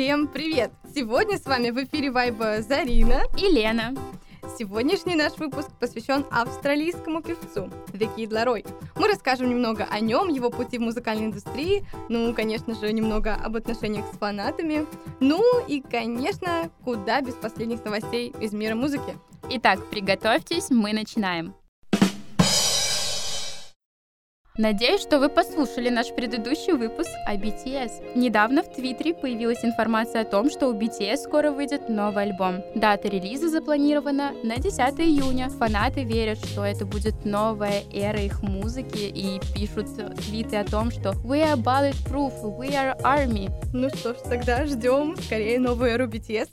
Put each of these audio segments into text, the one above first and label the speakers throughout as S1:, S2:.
S1: Всем привет! Сегодня с вами в эфире Вайба Зарина
S2: и Лена.
S1: Сегодняшний наш выпуск посвящен австралийскому певцу Kid Laroi. Мы расскажем немного о нем, его пути в музыкальной индустрии, ну, конечно же, немного об отношениях с фанатами, ну и, конечно, куда без последних новостей из мира музыки.
S2: Итак, приготовьтесь, мы начинаем. Надеюсь, что вы послушали наш предыдущий выпуск о BTS. Недавно в Твиттере появилась информация о том, что у BTS скоро выйдет новый альбом. Дата релиза запланирована на 10 июня. Фанаты верят, что это будет новая эра их музыки и пишут твиты о том, что «We are bulletproof, we are army».
S1: Ну что ж, тогда ждем скорее новую эру BTS.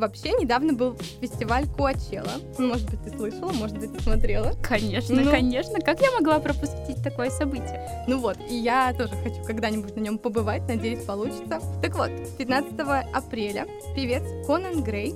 S1: Вообще, недавно был фестиваль Куачела. Может быть, ты слышала, может быть, ты смотрела.
S2: Конечно, ну, конечно. Как я могла пропустить такое событие?
S1: Ну вот, и я тоже хочу когда-нибудь на нем побывать, надеюсь, получится. Так вот, 15 апреля певец Конан Грей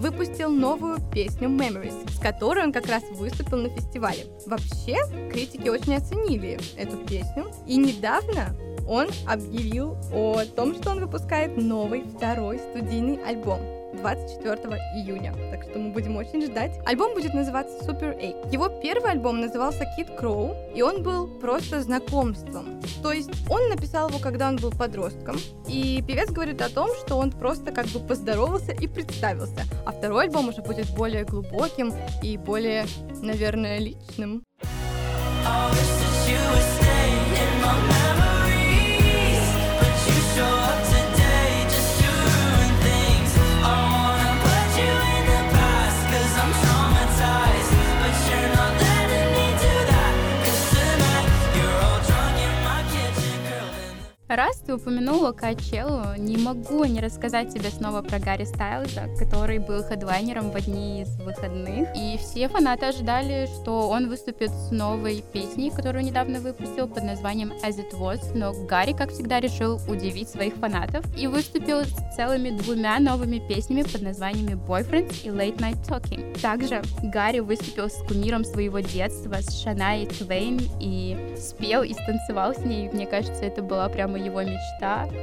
S1: выпустил новую песню Memories, с которой он как раз выступил на фестивале. Вообще, критики очень оценили эту песню, и недавно он объявил о том, что он выпускает новый второй студийный альбом. 24 июня. Так что мы будем очень ждать. Альбом будет называться Super 8. Его первый альбом назывался Kid Crow, и он был просто знакомством. То есть он написал его, когда он был подростком, и певец говорит о том, что он просто как бы поздоровался и представился. А второй альбом уже будет более глубоким и более, наверное, личным.
S2: Раз ты упомянула Качелу, не могу не рассказать тебе снова про Гарри Стайлза, который был хедлайнером в одни из выходных. И все фанаты ожидали, что он выступит с новой песней, которую недавно выпустил под названием As It Was, но Гарри, как всегда, решил удивить своих фанатов и выступил с целыми двумя новыми песнями под названиями Boyfriends и Late Night Talking. Также Гарри выступил с кумиром своего детства, с Шаной Твейн, и спел и станцевал с ней. Мне кажется, это была прямо его мечта,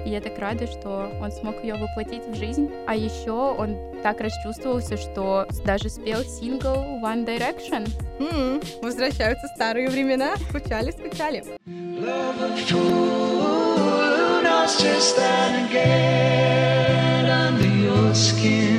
S2: и я так рада, что он смог ее воплотить в жизнь. А еще он так расчувствовался, что даже спел сингл One Direction.
S1: Mm-hmm. Возвращаются старые времена. Скучали, скучали. You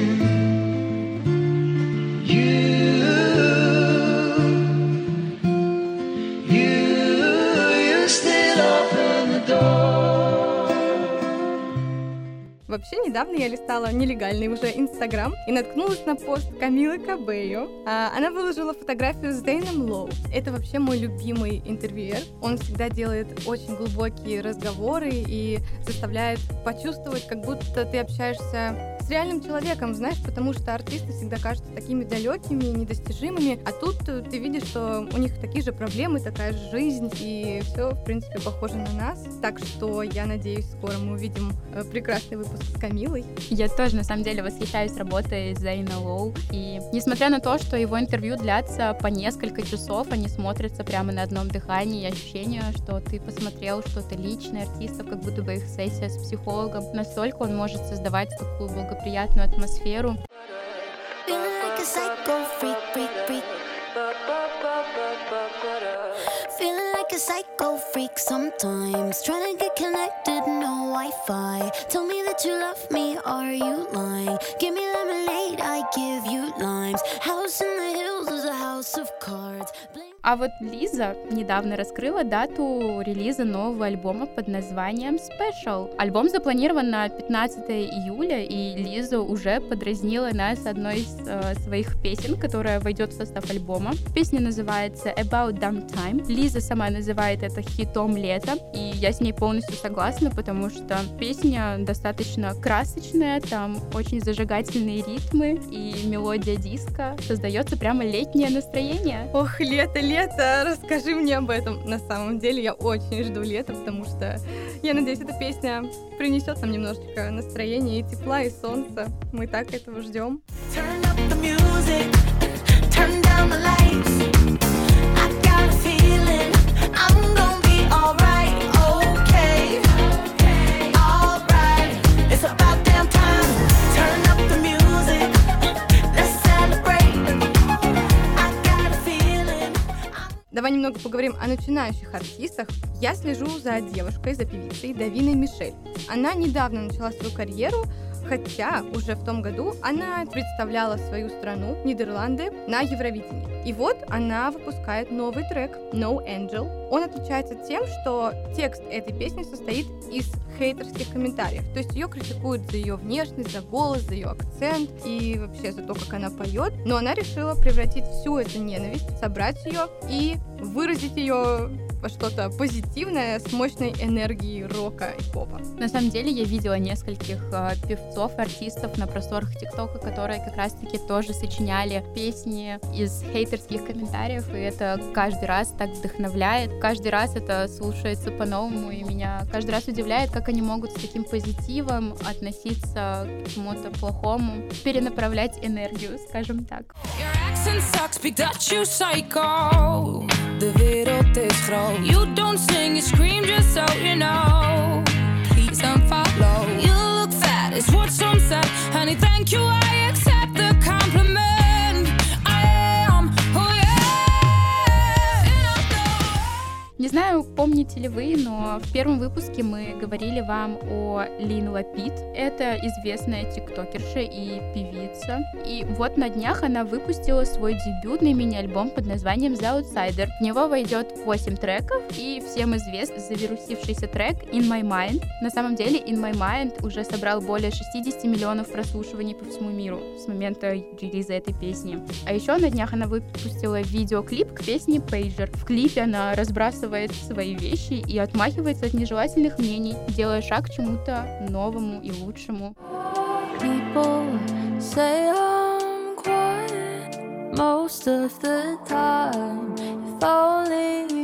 S1: недавно я листала нелегальный уже Инстаграм и наткнулась на пост Камилы Кабею. А, она выложила фотографию с Дейном Лоу. Это вообще мой любимый интервьюер. Он всегда делает очень глубокие разговоры и заставляет почувствовать, как будто ты общаешься с реальным человеком, знаешь, потому что артисты всегда кажутся такими далекими, недостижимыми, а тут ты видишь, что у них такие же проблемы, такая же жизнь, и все, в принципе, похоже на нас. Так что я надеюсь, скоро мы увидим э, прекрасный выпуск с Камилой.
S2: Я тоже, на самом деле, восхищаюсь работой Зейна Лоу. И несмотря на то, что его интервью длятся по несколько часов, они смотрятся прямо на одном дыхании, и ощущение, что ты посмотрел что-то личное артистов, как будто бы их сессия с психологом. Настолько он может создавать такую благоприятную атмосферу. Feeling like a psycho freak sometimes. Trying to get connected, no Wi Fi. Tell me that you love me, are you lying? Give me lemonade, I give you limes. House in the hills А вот Лиза недавно раскрыла дату релиза нового альбома под названием Special. Альбом запланирован на 15 июля, и Лиза уже подразнила нас одной из э, своих песен, которая войдет в состав альбома. Песня называется About Dumb Time. Лиза сама называет это хитом лета, и я с ней полностью согласна, потому что песня достаточно красочная, там очень зажигательные ритмы и мелодия диска. Создается прямо летнее настроение.
S1: Ох, лето, лето! лето, расскажи мне об этом. На самом деле я очень жду лета, потому что я надеюсь, эта песня принесет нам немножечко настроения и тепла, и солнца. Мы так этого ждем. Turn up the music, turn down the lights. Немного поговорим о начинающих артистах. Я слежу за девушкой, за певицей Давиной Мишель. Она недавно начала свою карьеру, хотя уже в том году она представляла свою страну, Нидерланды, на Евровидении. И вот она выпускает новый трек No Angel. Он отличается тем, что текст этой песни состоит из хейтерских комментариев. То есть ее критикуют за ее внешность, за голос, за ее акцент и вообще за то, как она поет. Но она решила превратить всю эту ненависть, собрать ее и выразить ее что-то позитивное с мощной энергией рока и попа.
S2: На самом деле я видела нескольких э, певцов, артистов на просторах ТикТока, которые как раз-таки тоже сочиняли песни из хейтерских комментариев, и это каждый раз так вдохновляет. Каждый раз это слушается по-новому, и меня каждый раз удивляет, как они могут с таким позитивом относиться к чему-то плохому, перенаправлять энергию, скажем так. De wereld is groot. You don't sing, you scream just so you know. Помните ли вы, но в первом выпуске мы говорили вам о Лин Лапид. Это известная тиктокерша и певица. И вот на днях она выпустила свой дебютный мини-альбом под названием The Outsider. В него войдет 8 треков, и всем известный завирусившийся трек In My Mind. На самом деле In My Mind уже собрал более 60 миллионов прослушиваний по всему миру с момента релиза этой песни. А еще на днях она выпустила видеоклип к песне Pager. В клипе она разбрасывает свои вещи и отмахивается от нежелательных мнений, делая шаг к чему-то новому и лучшему. most of the time. If only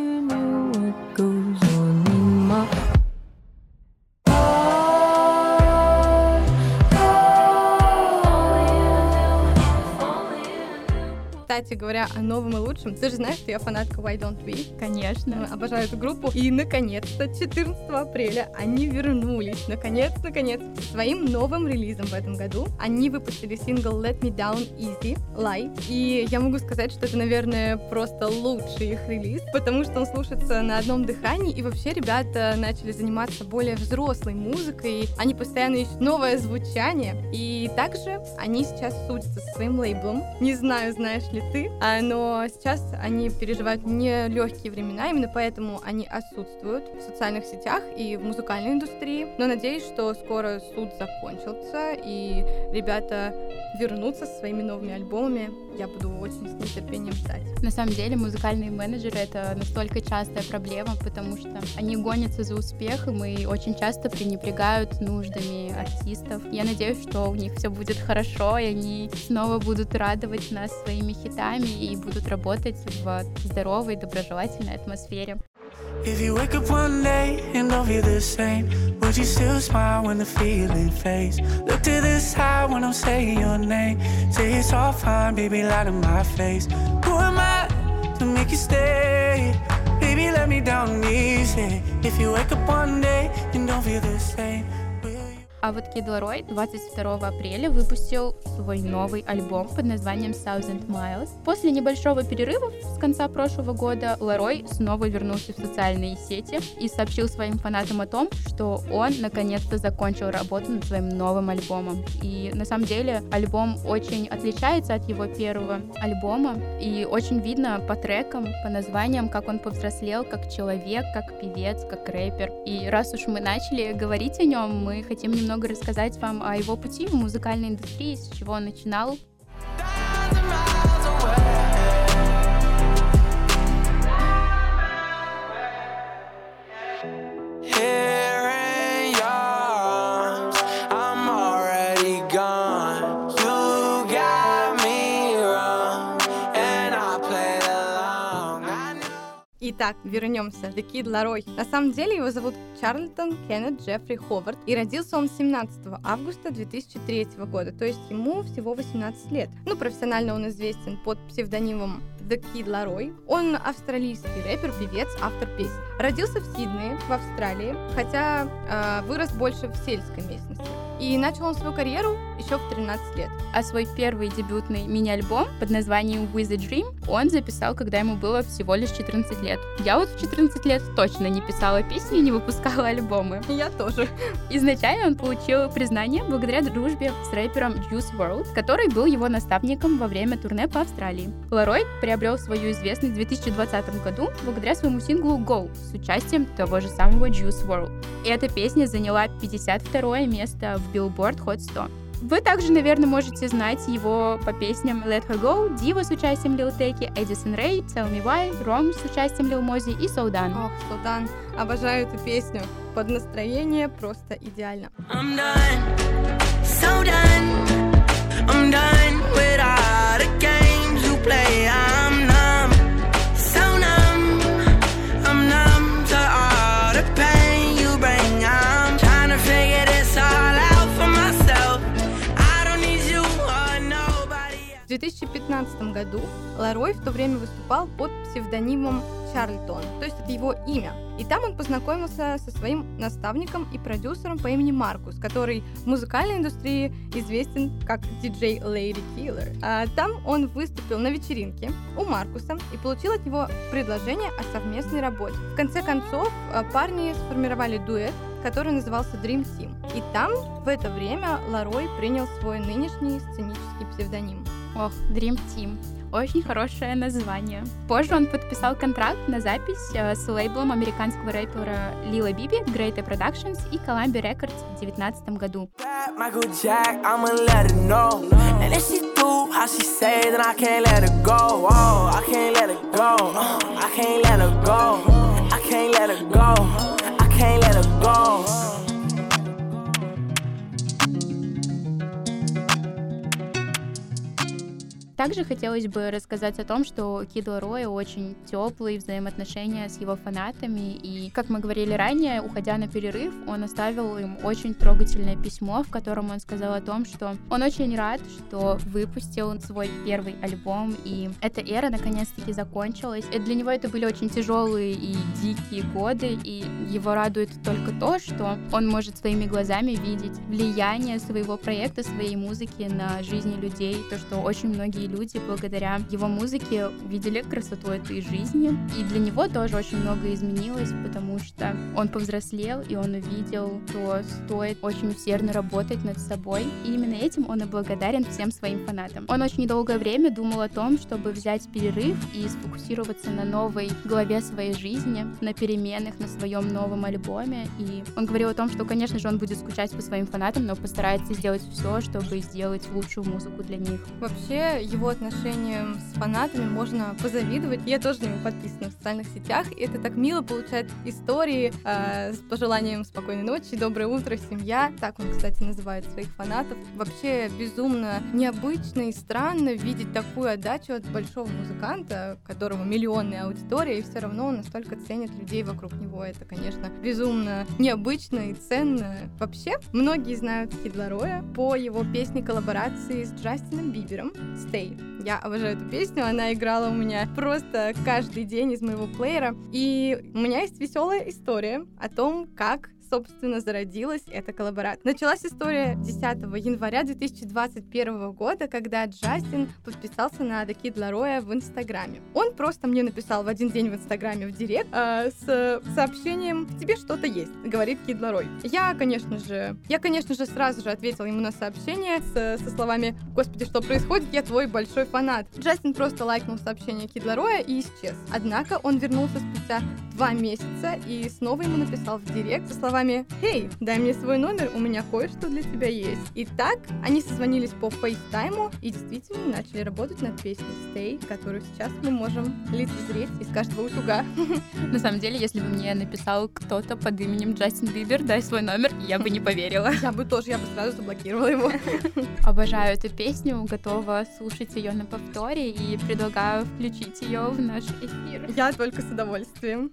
S1: кстати говоря, о новом и лучшем, ты же знаешь, что я фанатка Why Don't We?
S2: Конечно.
S1: Обожаю эту группу. И, наконец-то, 14 апреля они вернулись, наконец, наконец, своим новым релизом в этом году. Они выпустили сингл Let Me Down Easy Live. И я могу сказать, что это, наверное, просто лучший их релиз, потому что он слушается на одном дыхании, и вообще ребята начали заниматься более взрослой музыкой, они постоянно ищут новое звучание, и также они сейчас судятся со своим лейблом. Не знаю, знаешь ли а, но сейчас они переживают нелегкие времена, именно поэтому они отсутствуют в социальных сетях и в музыкальной индустрии. Но надеюсь, что скоро суд закончится и ребята вернутся со своими новыми альбомами. Я буду очень с нетерпением ждать.
S2: На самом деле музыкальные менеджеры — это настолько частая проблема, потому что они гонятся за успехом и очень часто пренебрегают нуждами артистов. Я надеюсь, что у них все будет хорошо, и они снова будут радовать нас своими хитами цветами и будут работать в здоровой, доброжелательной атмосфере. If you wake up one day and don't feel the same, would you still smile when the feeling fades? Look to the side when I'm saying your name. Say it's all fine, baby, lie to my face. Who am I to make you stay? Baby, let me down easy. If you wake up one day and don't feel the same. А вот Kid Laroi 22 апреля выпустил свой новый альбом под названием Thousand Miles. После небольшого перерыва с конца прошлого года Ларой снова вернулся в социальные сети и сообщил своим фанатам о том, что он наконец-то закончил работу над своим новым альбомом. И на самом деле альбом очень отличается от его первого альбома и очень видно по трекам, по названиям, как он повзрослел как человек, как певец, как рэпер. И раз уж мы начали говорить о нем, мы хотим немного немного рассказать вам о его пути в музыкальной индустрии, с чего он начинал.
S1: Итак, вернемся. Kid Laroi. На самом деле его зовут Чарльтон Кеннет Джеффри Ховард, и родился он 17 августа 2003 года, то есть ему всего 18 лет. Ну, профессионально он известен под псевдонимом The Kid Laroi. Он австралийский рэпер, певец, автор песен. Родился в Сиднее, в Австралии, хотя э, вырос больше в сельской местности. И начал он свою карьеру еще в 13 лет.
S2: А свой первый дебютный мини-альбом под названием With a Dream он записал, когда ему было всего лишь 14 лет. Я вот в 14 лет точно не писала песни и не выпускала альбомы.
S1: Я тоже.
S2: Изначально он получил признание благодаря дружбе с рэпером Juice WRLD, который был его наставником во время турне по Австралии. Ларой приобрел свою известность в 2020 году благодаря своему синглу Go с участием того же самого Juice WRLD. И эта песня заняла 52 место в Billboard Hot 100. Вы также, наверное, можете знать его по песням Let Her Go, Diva с участием Лил Теки, Эдисон Рэй, Tell Me Why, Rom с участием Лил Мози и Соудан.
S1: Ох, Соудан, обожаю эту песню. Под настроение просто идеально. I'm
S3: done, so done, I'm done
S1: 2015 году Ларой в то время выступал под псевдонимом Чарльтон, то есть это его имя. И там он познакомился со своим наставником и продюсером по имени Маркус, который в музыкальной индустрии известен как диджей Лейди Киллер. А там он выступил на вечеринке у Маркуса и получил от него предложение о совместной работе. В конце концов, а, парни сформировали дуэт, который назывался Dream Team. И там в это время Ларой принял свой нынешний сценический псевдоним.
S2: Ох, Dream Team. Очень хорошее название. Позже он подписал контракт на запись э, с лейблом американского рэпера Лила Биби, Great Productions и Columbia Records в 2019 году. go. Также хотелось бы рассказать о том, что у Кид Лароя очень теплые взаимоотношения с его фанатами. И, как мы говорили ранее, уходя на перерыв, он оставил им очень трогательное письмо, в котором он сказал о том, что он очень рад, что выпустил свой первый альбом, и эта эра наконец-таки закончилась. И для него это были очень тяжелые и дикие годы, и его радует только то, что он может своими глазами видеть влияние своего проекта, своей музыки на жизни людей, то, что очень многие люди благодаря его музыке видели красоту этой жизни. И для него тоже очень много изменилось, потому что он повзрослел, и он увидел, что стоит очень усердно работать над собой. И именно этим он и благодарен всем своим фанатам. Он очень долгое время думал о том, чтобы взять перерыв и сфокусироваться на новой главе своей жизни, на переменах, на своем новом альбоме. И он говорил о том, что, конечно же, он будет скучать по своим фанатам, но постарается сделать все, чтобы сделать лучшую музыку для них.
S1: Вообще, его отношениям с фанатами можно позавидовать. Я тоже на подписана в социальных сетях, и это так мило получать истории э, с пожеланием спокойной ночи, доброе утро, семья. Так он, кстати, называет своих фанатов. Вообще безумно необычно и странно видеть такую отдачу от большого музыканта, которого миллионная аудитория, и все равно он настолько ценит людей вокруг него. Это, конечно, безумно необычно и ценно. Вообще, многие знают Кид Лароя по его песне коллаборации с Джастином Бибером «Stay». Я обожаю эту песню, она играла у меня просто каждый день из моего плеера. И у меня есть веселая история о том, как собственно, зародилась эта коллаборация. Началась история 10 января 2021 года, когда Джастин подписался на The Kid Laroi в Инстаграме. Он просто мне написал в один день в Инстаграме в директ э, с сообщением «В тебе что-то есть», говорит Kid Laroi. Я, конечно же, я, конечно же, сразу же ответила ему на сообщение с, со словами «Господи, что происходит? Я твой большой фанат». Джастин просто лайкнул сообщение Kid Laroi и исчез. Однако он вернулся спустя два месяца и снова ему написал в директ со словами «Эй, дай мне свой номер, у меня кое-что для тебя есть». И так они созвонились по фейстайму и действительно начали работать над песней «Stay», которую сейчас мы можем лицезреть из каждого утюга.
S2: На самом деле, если бы мне написал кто-то под именем Джастин Бибер, дай свой номер, я бы не поверила.
S1: Я бы тоже, я бы сразу заблокировала его.
S2: Обожаю эту песню, готова слушать ее на повторе и предлагаю включить ее в наш эфир.
S1: Я только с удовольствием.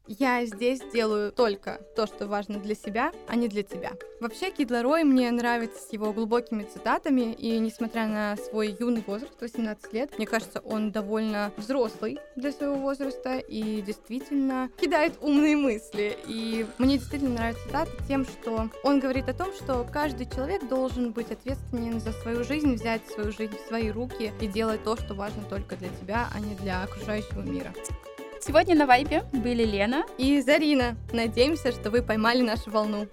S1: Я здесь делаю только то, что важно для себя, а не для тебя. Вообще, Кид Ларой мне нравится с его глубокими цитатами, и несмотря на свой юный возраст, 18 лет, мне кажется, он довольно взрослый для своего возраста и действительно кидает умные мысли. И мне действительно нравится цитата тем, что он говорит о том, что каждый человек должен быть ответственен за свою жизнь, взять свою жизнь в свои руки и делать то, что важно только для тебя, а не для окружающего мира.
S2: Сегодня на Вайбе были Лена
S1: и Зарина. Надеемся, что вы поймали нашу волну.